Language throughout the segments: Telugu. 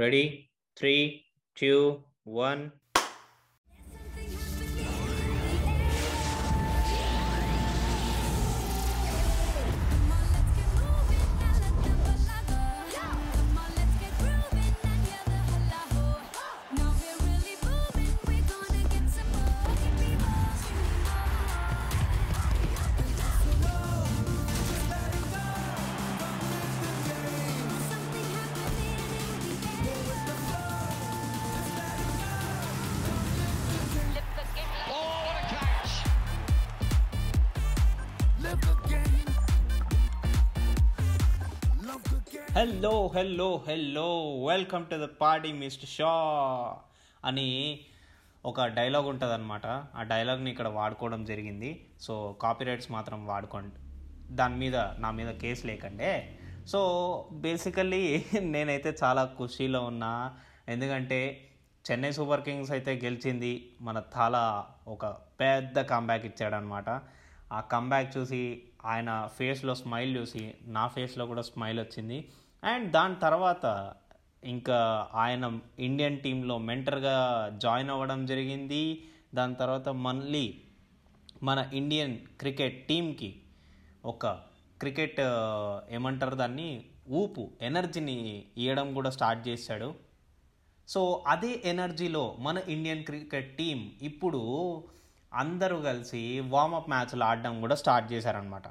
Ready? Three, two, one. Hello hello hello welcome to the party mister Shah అని ఒక డైలాగ్ ఉంటుంది అనమాట ఆ డైలాగ్ని ఇక్కడ వాడుకోవడం జరిగింది. సో కాపీరైట్స్ మాత్రం వాడుకోండి. దాని మీద నా మీద కేసు లేకండే. సో బేసికల్లీ నేనైతే చాలా ఖుషీలో ఉన్నా. ఎందుకంటే చెన్నై సూపర్ కింగ్స్ అయితే గెలిచింది. మన థాలా ఒక పెద్ద కంబ్యాక్ ఇచ్చాడనమాట ఆ కంబ్యాక్ చూసి ఆయన ఫేస్లో స్మైల్ చూసి నా ఫేస్లో కూడా స్మైల్ వచ్చింది. అండ్ దాని తర్వాత ఇంకా ఆయన ఇండియన్ టీంలో మెంటర్గా జాయిన్ అవ్వడం జరిగింది. దాని తర్వాత మళ్ళీ మన ఇండియన్ క్రికెట్ టీంకి ఒక క్రికెట్ ఏమంటారు దాన్ని? ఊపు ఎనర్జీని ఇవ్వడం కూడా స్టార్ట్ చేశాడు. సో అదే ఎనర్జీలో మన ఇండియన్ క్రికెట్ టీం ఇప్పుడు అందరూ కలిసి వార్మప్ మ్యాచ్లు ఆడడం కూడా స్టార్ట్ చేశారనమాట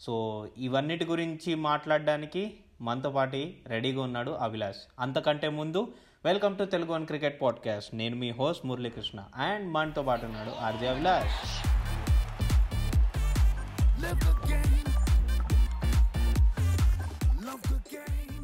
సో ఇవన్నిటి గురించి మాట్లాడడానికి మనతో పాటు రెడీగా ఉన్నాడు అభిలాష్. అంతకంటే ముందు welcome to Telugu one cricket podcast. నేను మీ హోస్ట్ మురళీకృష్ణ అండ్ మనతో పాటు ఉన్నాడు ఆర్జే అభిలాష్.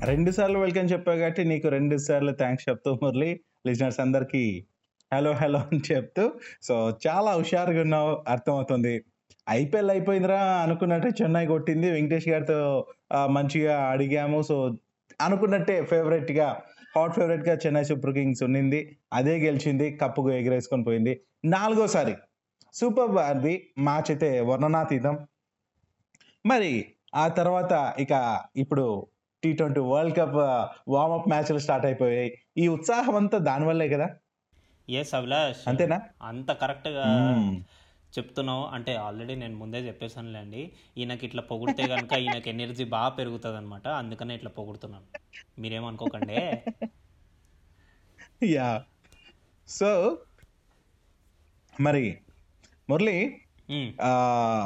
రెండు సార్లు వెల్కమ్ చెప్పావు కాబట్టి నీకు రెండు సార్లు థ్యాంక్స్ చెప్తూ మురళి. లిజనర్స్ అందరికి హలో హలో అని చెప్తూ. సో చాలా హుషారుగా ఉన్నావు అర్థమవుతుంది. ఐపీఎల్ అయిపోయిందిరా అనుకున్నట్టే చెన్నై కొట్టింది. వెంకటేష్ గారితో మంచిగా అడిగాము సో అనుకున్నట్టే ఫేవరెట్గా హాట్ ఫేవరెట్గా చెన్నై సూపర్ కింగ్స్ ఉన్నింది. అదే గెలిచింది కప్పుకు ఎగరేసుకొని పోయింది. నాలుగోసారి సూపర్ అది మ్యాచ్ అయితే వర్ణనాతీతం. మరి ఆ తర్వాత ఇక ఇప్పుడు T twenty World Cup warmup మ్యాచ్లు స్టార్ట్ అయిపోయాయి. ఈ ఉత్సాహం అంతా దానివల్లే కదా? ఎస్ అభిలాష్. అంతేనా? అంత కరెక్ట్గా. చెప్తున్నావు? అంటే ఆల్రెడీ నేను ముందే చెప్పేసానులేండి ఈయనకి ఇట్లా పొగిడితే కనుక ఈయనకి ఎనర్జీ బాగా పెరుగుతుంది అనమాట అందుకనే ఇట్లా పొగుడుతున్నాను మీరేమనుకోకండి. యా. సో మరి Murali.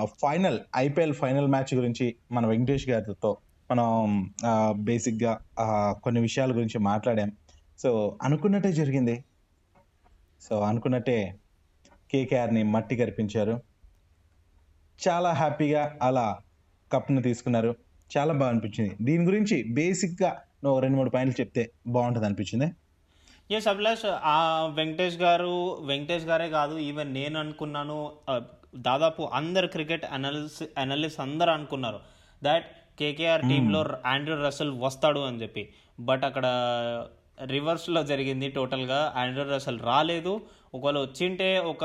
Final IPL final match గురించి మన వెంకటేష్ గారితో మనం బేసిక్గా కొన్ని విషయాల గురించి మాట్లాడాం. సో అనుకున్నట్టే జరిగింది. సో అనుకున్నట్టే కేకేఆర్ని మట్టి కరిపించారు. చాలా హ్యాపీగా అలా కప్ను తీసుకున్నారు. చాలా బాగా అనిపించింది. దీని గురించి బేసిక్గా నువ్వు రెండు మూడు పాయింట్లు చెప్తే బాగుంటుంది అనిపించింది. ఎస్ అభిలాష్ ఆ వెంకటేష్ గారు వెంకటేష్ గారే కాదు ఈవెన్ నేను అనుకున్నాను దాదాపు అందరు క్రికెట్ అనలిస్ అనలిస్ట్ అందరు అనుకున్నారు దాట్ కేకేఆర్ టీంలో ఆండ్రూ రసల్ వస్తాడు అని చెప్పి. బట్ అక్కడ రివర్స్లో జరిగింది టోటల్గా ఆండ్రూ రసల్ రాలేదు. ఒకవేళ వచ్చింటే ఒక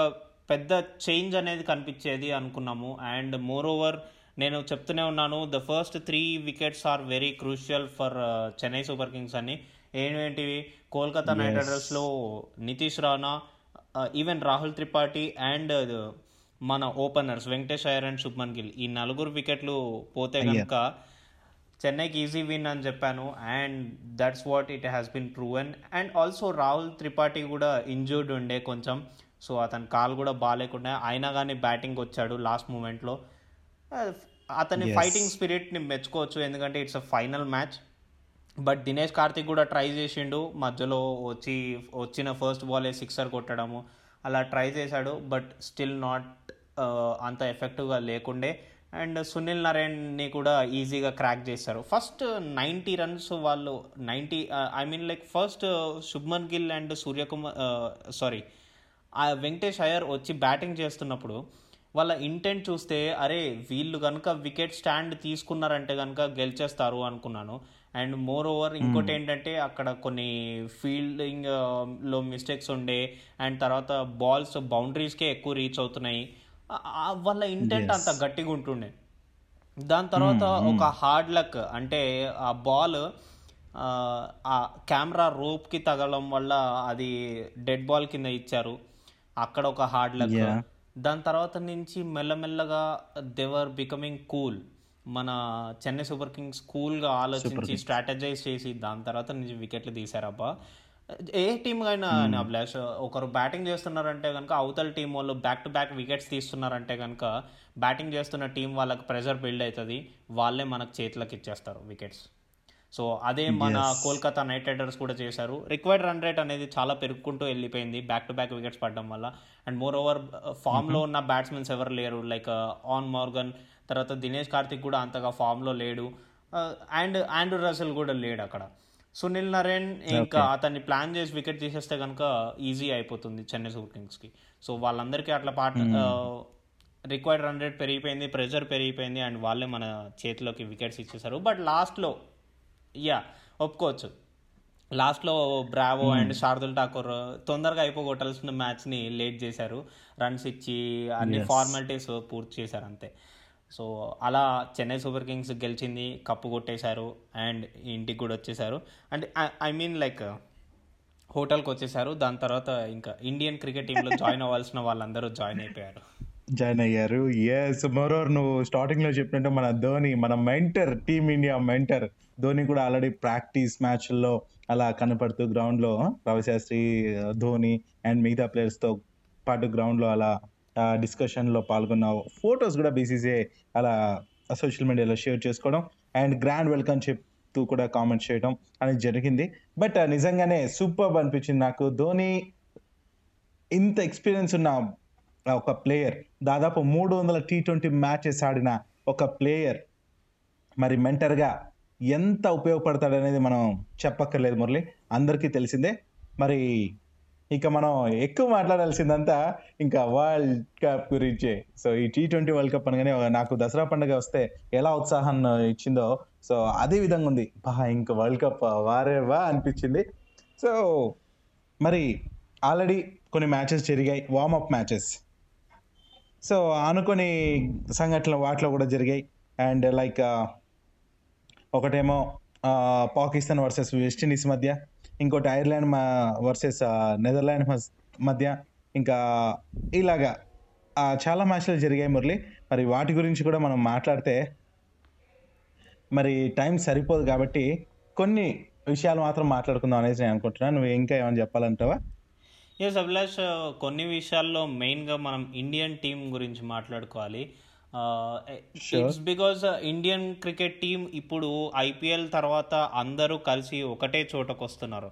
పెద్ద చేంజ్ అనేది కనిపించేది అనుకున్నాము. అండ్ మోర్ ఓవర్ నేను చెప్తూనే ఉన్నాను the first three wickets are very crucial for Chennai Super Kings అని. ఏంటివి? కోల్కతా నైట్ రైడర్స్లో నితీష్ రాణా ఈవెన్ రాహుల్ త్రిపాఠి అండ్ మన ఓపెనర్స్ వెంకటేష్ అయ్యర్ అండ్ శుభ్మన్ గిల్ ఈ నలుగురు వికెట్లు పోతే కనుక చెన్నైకి ఈజీ విన్ అని చెప్పాను. And that's what it has been proven and also Rahul Tripathi కూడా ఇంజూర్డ్ ఉండే కొంచెం. సో అతని కాలు కూడా బాగాలేకుండా. అయినా కానీ బ్యాటింగ్ వచ్చాడు లాస్ట్ మూమెంట్లో అతని. ఫైటింగ్ స్పిరిట్ని మెచ్చుకోవచ్చు. ఎందుకంటే it's a final match but Dinesh Karthik కూడా ట్రై చేసిండు. మధ్యలో వచ్చి వచ్చిన ఫస్ట్ బాలే సిక్సర్ కొట్టడము. అలా ట్రై చేశాడు. బట్ స్టిల్ నాట్ అంత ఎఫెక్టివ్గా లేకుండే. అండ్ సునీల్ నారాయణ్ని కూడా ఈజీగా క్రాక్ చేశారు. ఫస్ట్ నైంటీ రన్స్ వాళ్ళు ninety I mean like first Shubman Gill and Suryakumar sorry ఆ వెంకటేష్ అయ్యర్ వచ్చి బ్యాటింగ్ చేస్తున్నప్పుడు వాళ్ళ ఇంటెంట్ చూస్తే అరే వీళ్ళు కనుక వికెట్ స్టాండ్ తీసుకున్నారంటే కనుక గెలిచేస్తారు అనుకున్నాను. అండ్ మోర్ ఓవర్ ఇంకోటి ఏంటంటే అక్కడ కొన్ని ఫీల్డింగ్లో మిస్టేక్స్ ఉండే అండ్ తర్వాత బాల్స్ బౌండరీస్కే ఎక్కువ రీచ్ అవుతున్నాయి. వాళ్ళ ఇంటెంట్ అంత గట్టిగా ఉంటుండే. దాని తర్వాత ఒక హార్డ్ లక్ అంటే ఆ బాల్ ఆ కెమెరా రోప్కి తగలడం వల్ల అది డెడ్ బాల్ కింద ఇచ్చారు. అక్కడ ఒక హార్డ్ లక్. దాని తర్వాత నుంచి మెల్లమెల్లగా దేవర్ బికమింగ్ కూల్ మన చెన్నై సూపర్ కింగ్స్ కూల్గా ఆలోచించి స్ట్రాటజైజ్ చేసి దాని తర్వాత నుంచి వికెట్లు తీశారబ్బా. ఏ టీం అయినా అని అభిలాష్ ఒకరు బ్యాటింగ్ చేస్తున్నారంటే కనుక అవతల టీం వాళ్ళు బ్యాక్ టు బ్యాక్ వికెట్స్ తీస్తున్నారంటే కనుక బ్యాటింగ్ చేస్తున్న టీం వాళ్ళకి ప్రెషర్ బిల్డ్ అవుతుంది. వాళ్ళే మనకు చేతులకు ఇచ్చేస్తారు వికెట్స్ సో అదే మన కోల్కతా నైట్ రైడర్స్ కూడా చేశారు. రిక్వైర్డ్ రన్ రేట్ అనేది చాలా పెరుగుకుంటూ వెళ్ళిపోయింది బ్యాక్ టు బ్యాక్ వికెట్స్ పడడం వల్ల. అండ్ మోర్ ఓవర్ ఫామ్లో ఉన్న బ్యాట్స్మెన్స్ ఎవరు లేరు? లైక్ ఆన్ మార్గన్ తర్వాత దినేష్ కార్తిక్ కూడా అంతగా ఫామ్లో లేడు. అండ్ ఆండ్రూ రసెల్ కూడా లేడు అక్కడ. సునీల్ నరేన్ ఇంకా అతన్ని ప్లాన్ చేసి వికెట్ తీసేస్తే కనుక ఈజీ అయిపోతుంది చెన్నై సూపర్ కింగ్స్కి సో వాళ్ళందరికీ అట్లా పార్ట్ రిక్వైర్డ్ రన్ రేట్ పెరిగిపోయింది ప్రెషర్ పెరిగిపోయింది అండ్ వాళ్ళే మన చేతిలోకి వికెట్స్ ఇచ్చేసారు బట్ లాస్ట్లో యా ఒప్పుకోవచ్చు. లాస్ట్లో బ్రావో అండ్ శార్దుల్ ఠాకూర్ తొందరగా అయిపోగొట్టాల్సిన మ్యాచ్ని లేట్ చేశారు. రన్స్ ఇచ్చి అన్ని ఫార్మాలిటీస్ పూర్తి చేశారు అంతే. సో అలా చెన్నై సూపర్ కింగ్స్ గెలిచింది కప్పు కొట్టేశారు అండ్ ఇంటికి కూడా వచ్చేసారు and I mean like uh, హోటల్కి వచ్చేసారు దాని తర్వాత ఇంకా ఇండియన్ క్రికెట్ టీంలో జాయిన్ అవ్వాల్సిన వాళ్ళందరూ జాయిన్ అయిపోయారు. జాయిన్ అయ్యారు. ఎస్ మరోవర్ నువ్వు స్టార్టింగ్లో చెప్పినట్టు మన ధోని మన మెంటర్ టీమిండియా మెంటర్. ధోని కూడా ఆల్రెడీ ప్రాక్టీస్ మ్యాచ్ల్లో అలా కనపడుతూ గ్రౌండ్లో రవిశాస్త్రి uh, ధోని అండ్ మిగతా ప్లేయర్స్తో పాటు గ్రౌండ్లో అలా డిస్కషన్లో పాల్గొన్న ఫొటోస్ కూడా బీసీసీఐ అలా సోషల్ మీడియాలో షేర్ చేసుకోవడం అండ్ గ్రాండ్ వెల్కమ్ చెప్తూ కూడా కామెంట్ చేయడం అనేది జరిగింది. బట్ నిజంగానే సూపర్ అనిపించింది నాకు. ధోని ఇంత ఎక్స్పీరియన్స్ ఉన్న ఒక ప్లేయర్ దాదాపు మూడు వందల టీ ట్వంటీ మ్యాచెస్ ఆడిన ఒక ప్లేయర్ మరి మెంటర్గా ఎంత ఉపయోగపడతాడనేది మనం చెప్పక్కర్లేదు మురళి. అందరికీ తెలిసిందే. మరి ఇక మనం ఎక్కువ మాట్లాడాల్సిందంతా ఇంకా వరల్డ్ కప్ గురించే. సో ఈ టీ ట్వంటీ వరల్డ్ కప్ అనగానే నాకు దసరా పండుగ వస్తే ఎలా ఉత్సాహం ఇచ్చిందో సో అదే విధంగా ఉంది. బా ఇంకా వరల్డ్ కప్ వారే వా అనిపించింది. సో మరి ఆల్రెడీ కొన్ని మ్యాచెస్ జరిగాయి వార్మప్ మ్యాచెస్. సో అనుకుని సంఘటనలు వాటిలో కూడా జరిగాయి. అండ్ లైక్ ఒకటేమో పాకిస్తాన్ వర్సెస్ వెస్టిండీస్ మధ్య ఇంకోటి ఐర్లాండ్ మా వర్సెస్ నెదర్లాండ్ మధ్య ఇంకా ఇలాగా చాలా మ్యాచ్లు జరిగాయి మురళి. మరి వాటి గురించి కూడా మనం మాట్లాడితే మరి టైం సరిపోదు కాబట్టి కొన్ని విషయాలు మాత్రం మాట్లాడుకుందాం అనేసి నేను అనుకుంటున్నాను నువ్వు ఇంకా ఏమైనా చెప్పాలంటావా? ఎస్ అభిలాష్ కొన్ని విషయాల్లో మెయిన్గా మనం ఇండియన్ టీం గురించి మాట్లాడుకోవాలి. It's because Indian cricket team ఇప్పుడు ఐపీఎల్ తర్వాత అందరూ కలిసి ఒకటే చోటకు వస్తున్నారు.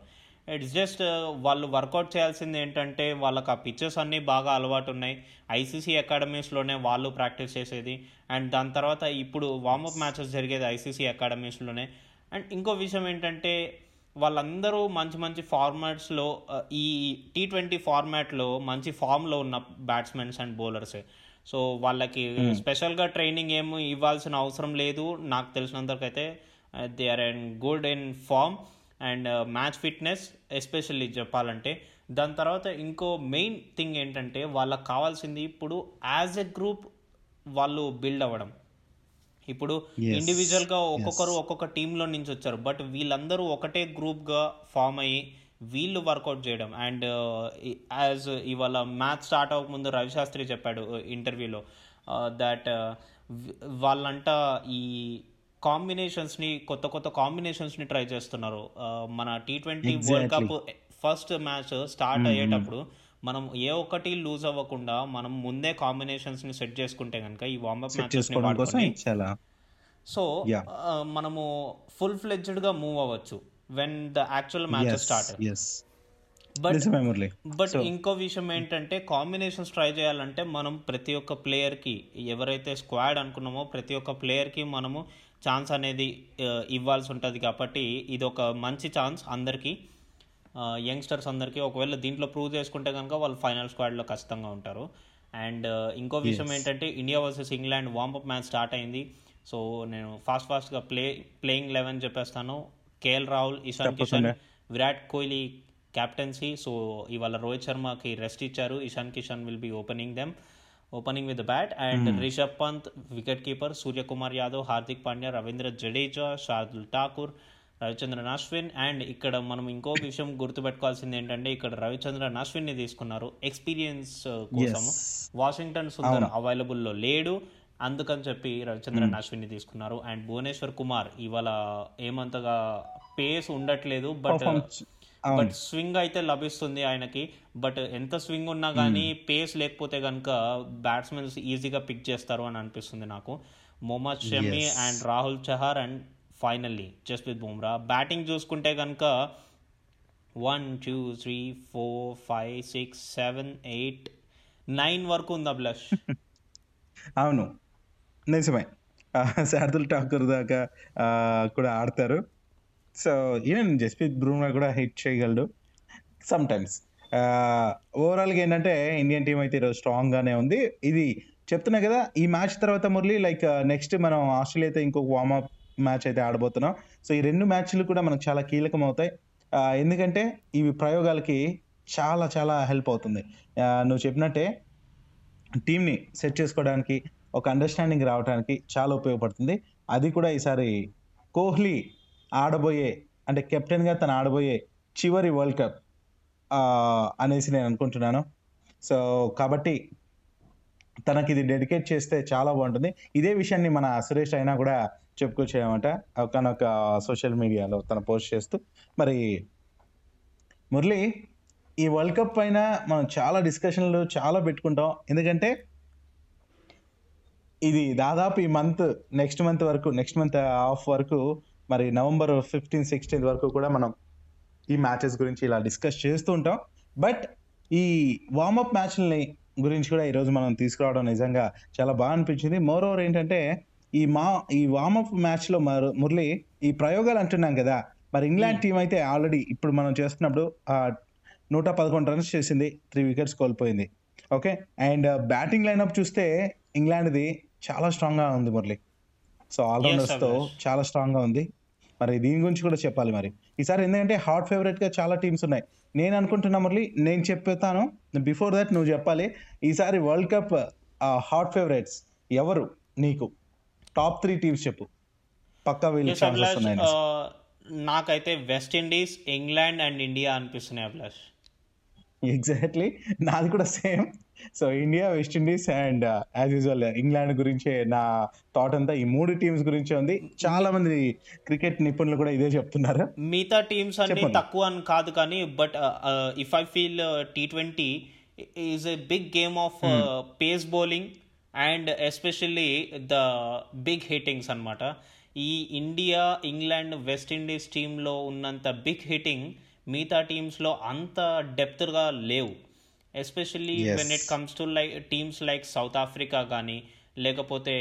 ఇట్స్ జస్ట్ వాళ్ళు వర్కౌట్ చేయాల్సింది ఏంటంటే వాళ్ళకి ఆ పిక్చర్స్ అన్నీ బాగా అలవాటు ఉన్నాయి ఐసీసీ అకాడమీస్లోనే వాళ్ళు ప్రాక్టీస్ చేసేది. అండ్ దాని తర్వాత ఇప్పుడు వార్మప్ మ్యాచెస్ జరిగేది ఐసీసీ అకాడమీస్లోనే అండ్ ఇంకో విషయం ఏంటంటే వాళ్ళందరూ మంచి మంచి ఫార్మాట్స్లో ఈ టీ ట్వంటీ ఫార్మాట్లో మంచి ఫామ్లో ఉన్న బ్యాట్స్మెన్స్ అండ్ బౌలర్సే సో వాళ్ళకి స్పెషల్గా ట్రైనింగ్ ఏమి ఇవ్వాల్సిన అవసరం లేదు. నాకు తెలిసినంతవరకైతే they are and good in form and match fitness especially చెప్పాలంటే. దాని తర్వాత ఇంకో మెయిన్ థింగ్ ఏంటంటే వాళ్ళకి కావాల్సింది ఇప్పుడు యాజ్ ఎ గ్రూప్ వాళ్ళు బిల్డ్ అవ్వడం. ఇప్పుడు Yes, ఇండివిజువల్గా ఒక్కొక్కరు ఒక్కొక్క టీంలో నుంచి వచ్చారు. బట్ వీళ్ళందరూ ఒకటే గ్రూప్గా ఫామ్ అయ్యి వీళ్ళు వర్కౌట్ చేయడం. అండ్ యాజ్ ఇవాళ మ్యాచ్ స్టార్ట్ అవ్వకముందు రవిశాస్త్రి చెప్పాడు ఇంటర్వ్యూలో దట్ వాళ్ళంట ఈ కాంబినేషన్స్ని కొత్త కొత్త కాంబినేషన్స్ని ట్రై చేస్తున్నారు. మన T twenty world cup first match start అయ్యేటప్పుడు మనం ఏ ఒక్కటి లూజ్ అవ్వకుండా మనం ముందే కాంబినేషన్స్ని సెట్ చేసుకుంటే కనుక ఈ వార్మప్ మ్యాచెస్ని చేసుకోవడం కోసం వాడుకొని చాలా సో. మనము ఫుల్ ఫ్లెడ్జ్డ్గా మూవ్ అవ్వచ్చు. When the actual match start but but ఇంకో విషయం ఏంటంటే కాంబినేషన్స్ ట్రై చేయాలంటే మనం ప్రతి ఒక్క ప్లేయర్కి ఎవరైతే స్క్వాడ్ అనుకున్నామో ప్రతి ఒక్క ప్లేయర్కి మనము ఛాన్స్ అనేది ఇవ్వాల్సి ఉంటుంది కాబట్టి ఇది ఒక మంచి ఛాన్స్ అందరికీ. యంగ్స్టర్స్ అందరికీ. ఒకవేళ దీంట్లో ప్రూవ్ చేసుకుంటే కనుక వాళ్ళు ఫైనల్ స్క్వాడ్లో ఖచ్చితంగా ఉంటారు. అండ్ ఇంకో విషయం ఏంటంటే India versus England warmup match start అయింది. సో నేను ఫాస్ట్ ఫాస్ట్గా ప్లే ప్లేయింగ్ లెవెన్ చెప్పేస్తాను. KL Rahul Ishan Kishan Virat Kohli captaincy so ఇవాళ రోహిత్ శర్మకి రెస్ట్ ఇచ్చారు. Ishan Kishan will be opening them opening with bat and Rishabh Pant wicket keeper Suryakumar Yadav Hardik Pandya Ravindra Jadeja Shardul Thakur Ravichandran Ashwin. And ఇక్కడ మనం ఇంకో విషయం గుర్తుపెట్టుకోవాల్సింది ఏంటంటే ఇక్కడ రవిచంద్రన్ అశ్విన్ని తీసుకున్నారు. ఎక్స్పీరియన్స్ కోసం Yes. వాషింగ్టన్ సుందర్ అవైలబుల్లో లేడు. అందుకని చెప్పి రవిచంద్రన్ అశ్విన్ని తీసుకున్నారు. అండ్ భువనేశ్వర్ కుమార్ ఇవాళ ఏమంతగా పేస్ ఉండట్లేదు బట్. బట్ స్వింగ్ అయితే లభిస్తుంది ఆయనకి. బట్ ఎంత స్వింగ్ ఉన్నా కానీ పేస్ లేకపోతే కనుక బ్యాట్స్మెన్స్ ఈజీగా పిక్ చేస్తారు అని అనిపిస్తుంది నాకు. Mohammed Shami. And Rahul Chahar and finally Jasprit Bumrah. Batting చూసుకుంటే కనుక one two three four five six seven eight nine వరకు ఉంది అభిలాష్. అవును. నిజమే. శార్దుల్ ఠాకూర్ దాకా కూడా ఆడతారు. సో ఈవెన్ జస్ప్రీత్ బ్రూమ్రా కూడా హిట్ చేయగలడు. సమ్ టైమ్స్ ఓవరాల్గా ఏంటంటే ఇండియన్ టీం అయితే ఈరోజు స్ట్రాంగ్గానే ఉంది. ఇది చెప్తున్నా కదా ఈ మ్యాచ్ తర్వాత మురళి లైక్ నెక్స్ట్ మనం ఆస్ట్రేలియాతో ఇంకొక వార్మప్ మ్యాచ్ అయితే ఆడబోతున్నాం. సో ఈ రెండు మ్యాచ్లు కూడా మనకు చాలా కీలకం అవుతాయి ఎందుకంటే ఇవి ప్రయోగాలకి చాలా చాలా హెల్ప్ అవుతుంది. నువ్వు చెప్పినట్టే టీంని సెట్ చేసుకోవడానికి ఒక అండర్స్టాండింగ్ రావడానికి చాలా ఉపయోగపడుతుంది. అది కూడా ఈసారి కోహ్లీ ఆడబోయే అంటే కెప్టెన్గా తను ఆడబోయే చివరి వరల్డ్ కప్ అనేసి నేను అనుకుంటున్నాను. సో కాబట్టి తనకి ఇది డెడికేట్ చేస్తే చాలా బాగుంటుంది. ఇదే విషయాన్ని మన సురేష్ అయినా కూడా చెప్పుకొచ్చాయన్నమాట ఒకనొక సోషల్ మీడియాలో తన పోస్ట్ చేస్తూ. మరి మురళి ఈ వరల్డ్ కప్ పైన మనం చాలా డిస్కషన్లు చాలా పెట్టుకుంటాం. ఎందుకంటే ఇది దాదాపు ఈ మంత్ నెక్స్ట్ మంత్ వరకు నెక్స్ట్ మంత్ ఆఫ్ వరకు మరి నవంబర్ ఫిఫ్టీన్ సిక్స్టీన్త్ వరకు కూడా మనం ఈ మ్యాచెస్ గురించి ఇలా డిస్కస్ చేస్తూ ఉంటాం. బట్ ఈ వార్మప్ మ్యాచ్లని గురించి కూడా ఈరోజు మనం తీసుకురావడం నిజంగా చాలా బాగా అనిపించింది. మోర్ ఓవర్ ఏంటంటే ఈ మా ఈ వార్మప్ మ్యాచ్లో మరు మురళి ఈ ప్రయోగాలు అంటున్నాం కదా. మరి ఇంగ్లాండ్ టీం అయితే ఆల్రెడీ ఇప్పుడు మనం చేస్తున్నప్పుడు నూట పదకొండు రన్స్ చేసింది త్రీ వికెట్స్ కోల్పోయింది. ఓకే? అండ్ బ్యాటింగ్ లైనప్ చూస్తే ఇంగ్లాండ్ది చాలా స్ట్రాంగ్గా ఉంది మురళి. సో ఆల్రౌండర్స్తో. చాలా స్ట్రాంగ్గా ఉంది. మరి దీని గురించి కూడా చెప్పాలి మరి. ఈసారి ఎందుకంటే హాట్ ఫేవరెట్గా చాలా టీమ్స్ ఉన్నాయి. నేను అనుకుంటున్నా మురళి నేను చెప్తాను బిఫోర్ దట్ నువ్వు చెప్పాలి. ఈసారి వరల్డ్ కప్ హాట్ ఫేవరెట్స్ ఎవరు? నీకు టాప్ త్రీ టీమ్స్ చెప్పు. పక్కా వీళ్ళు నాకైతే West Indies England and India అనిపిస్తున్నాయి అభిలాష్. ఎగ్జాక్ట్లీ నాది కూడా same so India West Indies and as usual England గురించే నా థాట్ అంతా. ఈ మూడు టీమ్స్ గురించే ఉంది. చాలా మంది క్రికెట్ నిపుణులు కూడా ఇదే చెప్తున్నారు. మిగతా టీమ్స్ చెప్పండి. తక్కువ అని కాదు కానీ but if I feel T twenty is a big game of pace bowling and especially the big hittings అన్నమాట. ఈ ఇండియా ఇంగ్లాండ్ వెస్ట్ ఇండీస్ టీంలో ఉన్నంత బిగ్ హిట్టింగ్ మిగతా టీమ్స్లో అంత డెప్త్గా లేవు. Especially. When it comes to like teams like South Africa కానీ లేకపోతే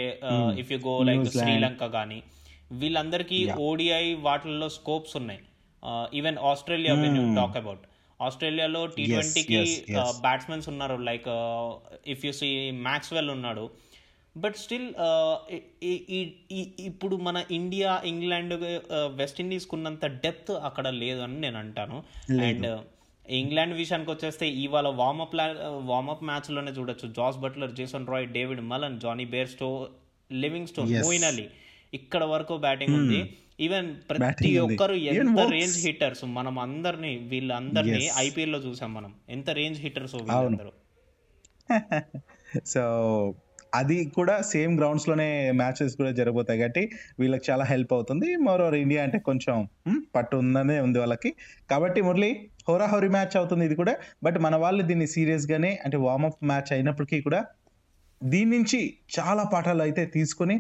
if you go like. Sri Lanka కానీ వీళ్ళందరికీ ఓడిఐ వాటిల్లో స్కోప్స్ ఉన్నాయి. Even Australia when you talk about ఆస్ట్రేలియాలో టీ ట్వంటీకి. బ్యాట్స్మెన్స్ ఉన్నారు. Like if you see Maxwell ఉన్నాడు బట్ స్టిల్ ఇప్పుడు మన ఇండియా ఇంగ్లాండ్ వెస్ట్ ఇండీస్కి ఉన్నంత డెప్త్ అక్కడ లేదు అని నేను అంటాను అండ్ ఇంగ్లాండ్ విషయానికి వచ్చేస్తే ఇవాళ వార్మప్ వార్మప్ మ్యాచ్లోనే చూడొచ్చు Jos Buttler Jason Roy David Malan Jonny Bairstow Livingstone. Moeen Ali ఇక్కడ వరకు బ్యాటింగ్ ఉంది ఈవెన్ ప్రతి. ఒక్కరు ఎంత. రేంజ్ హిట్టర్స్ మనం అందరినీ వీళ్ళందరినీ Yes. ఐపీఎల్లో చూసాం మనం ఎంత రేంజ్ హిట్టర్స్ వీళ్ళందరూ సో అది కూడా సేమ్ గ్రౌండ్స్లోనే మ్యాచెస్ కూడా జరగబోతాయి కాబట్టి వీళ్ళకి చాలా హెల్ప్ అవుతుంది. మరో ఇండియా అంటే కొంచెం పట్టు ఉందనే ఉంది వాళ్ళకి. కాబట్టి మురళి హోరాహోరీ మ్యాచ్ అవుతుంది ఇది కూడా. బట్ మన వాళ్ళు దీన్ని సీరియస్ గానే అంటే వార్మప్ మ్యాచ్ అయినప్పటికీ కూడా దీని నుంచి చాలా పాఠాలు అయితే తీసుకొని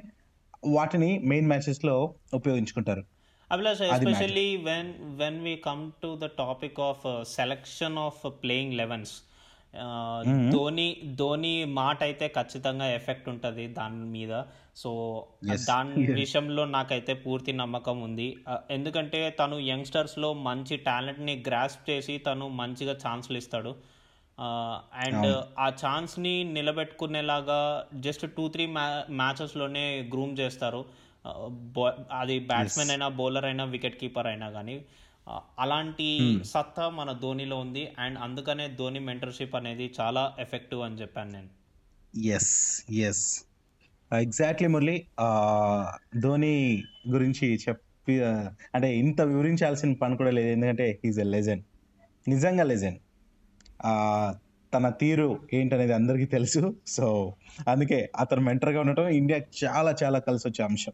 వాటిని మెయిన్ మ్యాచెస్లో ఉపయోగించుకుంటారు. అది especially when when we come to the topic of selection of playing elevens Dhoni Dhoni మాట అయితే ఖచ్చితంగా ఎఫెక్ట్ ఉంటుంది దాని మీద. సో. దాని. విషయంలో నాకైతే పూర్తి నమ్మకం ఉంది. ఎందుకంటే తను యంగ్స్టర్స్లో మంచి టాలెంట్ని గ్రాస్ప్ చేసి తను మంచిగా ఛాన్స్లు ఇస్తాడు. అండ్ ఆ ఛాన్స్ని నిలబెట్టుకునేలాగా జస్ట్ టూ త్రీ మ్యా మ్యాచెస్లోనే గ్రూమ్ చేస్తారు. అది బ్యాట్స్మెన్ అయినా బౌలర్ అయినా వికెట్ కీపర్ అయినా కానీ అలాంటి సత్తా మన ధోనిలో ఉంది. అండ్ అందుకనే ధోని మెంటర్షిప్ అనేది చాలా ఎఫెక్టివ్ అని చెప్పాను నేను. Yes yes exactly Murali. ఆ, ధోని గురించి చెప్ అంటే ఇంత వివరించాల్సిన పని కూడా లేదు. ఎందుకంటే ఈజ్ ఎ లెజెండ్ నిజంగా లెజెండ్ తన తీరు ఏంటనేది అందరికీ తెలుసు. సో అందుకే అతను మెంటర్గా ఉండటం ఇండియా చాలా చాలా కలిసి వచ్చే అంశం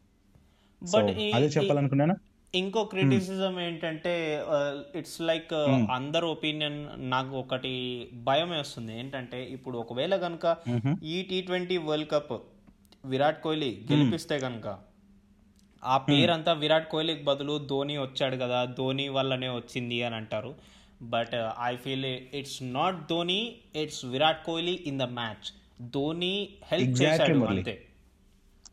అదే చెప్పాలనుకున్నాను? ఇంకో క్రిటిసిజం ఏంటంటే ఇట్స్ లైక్ అందరు ఒపీనియన్ నాకు ఒకటి భయం వేస్తుంది. ఏంటంటే ఇప్పుడు ఒకవేళ కనుక ఈ T twenty world cup Virat Kohli గెలిపిస్తే కనుక ఆ పేరంతా విరాట్ కోహ్లీకి బదులు ధోని వచ్చాడు కదా ధోని వల్లనే వచ్చింది అని అంటారు. But I feel it's not Dhoni it's Virat Kohli in the match Dhoni help చేశాడు. అంతే.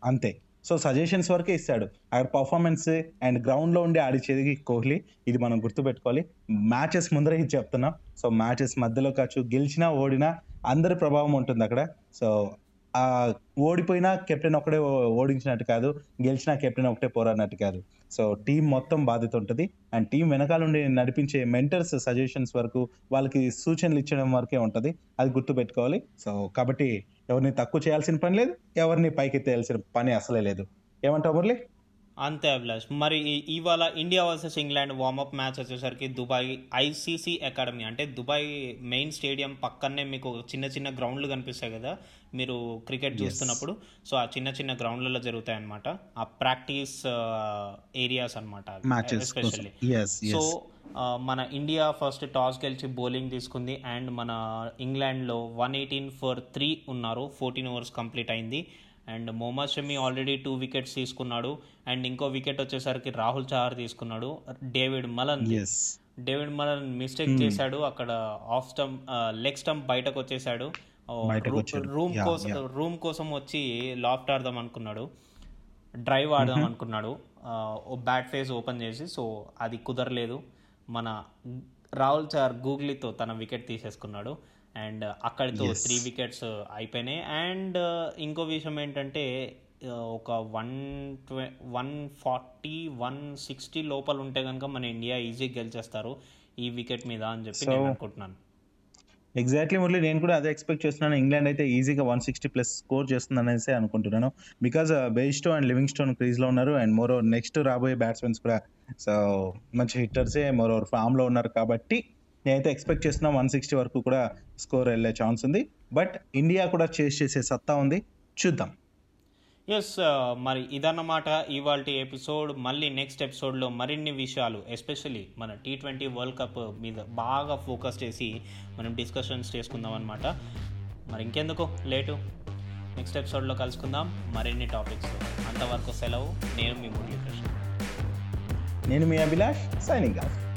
అంతే. సో సజెషన్స్ వరకే ఇస్తాడు. ఆయన పర్ఫార్మెన్స్ అండ్ గ్రౌండ్లో ఉండి ఆడిచేది కోహ్లీ. ఇది మనం గుర్తుపెట్టుకోవాలి. మ్యాచెస్ ముందరే ఇది చెప్తున్నాం. సో మ్యాచెస్ మధ్యలో కావచ్చు గెలిచినా ఓడినా అందరి ప్రభావం ఉంటుంది అక్కడ. సో ఓడిపోయినా కెప్టెన్ ఒకటే ఓడించినట్టు కాదు. గెలిచినా కెప్టెన్ ఒకటే పోరాడినట్టు కాదు. సో టీం మొత్తం బాధ్యత ఉంటుంది. అండ్ టీం వెనకాల నుండి నడిపించే మెంటర్స్ సజెషన్స్ వరకు వాళ్ళకి సూచనలు ఇచ్చడం వరకే ఉంటుంది. అది గుర్తుపెట్టుకోవాలి. సో కాబట్టి ఎవరిని తక్కువ చేయాల్సిన పని లేదు ఎవరిని పైకి ఎత్తేయాల్సిన పని అసలే లేదు. ఏమంటావు మురళి? అంతే అభిలాష్. మరి ఇవాళ India versus England warmup match వచ్చేసరికి దుబాయ్ ఐసీసీ అకాడమీ అంటే దుబాయ్ మెయిన్ స్టేడియం పక్కనే మీకు చిన్న చిన్న గ్రౌండ్లు కనిపిస్తాయి కదా మీరు క్రికెట్ చూస్తున్నప్పుడు. సో ఆ చిన్న చిన్న గ్రౌండ్లలో జరుగుతాయి అనమాట ఆ ప్రాక్టీస్ ఏరియాస్ అనమాట ఎస్పెషల్లీ ఎస్ సో మన ఇండియా ఫస్ట్ టాస్ గెలిచి బౌలింగ్ తీసుకుంది. అండ్ మన ఇంగ్లాండ్లో వన్ ఎయిటీన్ ఫర్ త్రీ ఉన్నారు. ఫోర్టీన్ ఓవర్స్ కంప్లీట్ అయింది. And Mohammed Shami already two wickets తీసుకున్నాడు. అండ్ ఇంకో వికెట్ వచ్చేసరికి రాహుల్ చహార్ తీసుకున్నాడు. David Malan. David Malan mistake చేశాడు. అక్కడ ఆఫ్ స్టంప్ లెగ్ స్టంప్ బయటకు వచ్చేసాడు. రూమ్ కోసం. రూమ్ కోసం వచ్చి లాఫ్ట్ ఆడదాం అనుకున్నాడు. డ్రైవ్ ఆడదాం అనుకున్నాడు. ఆ, ఓ బ్యాట్ ఫేస్ ఓపెన్ చేసి సో అది కుదరలేదు. మన రాహుల్ చార్ గూగ్లీతో తన వికెట్ తీసేసుకున్నాడు. అండ్ అక్కడితో. త్రీ వికెట్స్ అయిపోయినాయి. అండ్ ఇంకో విషయం ఏంటంటే ఆ, ఒక వన్ ట్వ వన్ ఫార్టీ వన్ సిక్స్టీ లోపల ఉంటే కనుక మన ఇండియా ఈజీ గెలిచేస్తారు ఈ వికెట్ మీద అని చెప్పి నేను అనుకుంటున్నాను. ఎగ్జాక్ట్లీ మురళి నేను కూడా అదే ఎక్స్పెక్ట్ చేస్తున్నాను. ఇంగ్లాండ్ అయితే ఈజీగా వన్ సిక్స్టీ ప్లస్ స్కోర్ చేస్తుంది అనేసి అనుకుంటున్నాను. Because Bairstow and Livingstone క్రీజ్లో ఉన్నారు. అండ్ మోర్ నెక్స్ట్ రాబోయే బ్యాట్స్మెన్స్ కూడా. సో మంచి హిట్టర్సే మోర్ ఫామ్లో ఉన్నారు కాబట్టి నేనైతే ఎక్స్పెక్ట్ చేస్తున్నా వన్ సిక్స్టీ వరకు కూడా స్కోర్ వెళ్ళే ఛాన్స్ ఉంది. బట్ ఇండియా కూడా చేస్ చేసే సత్తా ఉంది. చూద్దాం. ఎస్ మరి ఇదన్నమాట ఇవాళ ఎపిసోడ్. మళ్ళీ నెక్స్ట్ ఎపిసోడ్లో మరిన్ని విషయాలు ఎస్పెషలీ మన టీ ట్వంటీ వరల్డ్ కప్ మీద బాగా ఫోకస్ చేసి మనం డిస్కషన్స్ చేసుకుందాం అనమాట మరి ఇంకెందుకు? లేటు. నెక్స్ట్ ఎపిసోడ్లో కలుసుకుందాం. మరిన్ని టాపిక్స్. అంతవరకు సెలవు. నేను మీ మురళీకృష్ణ. నేను మీ అభిలాష్ సైనింగ్ ఆఫ్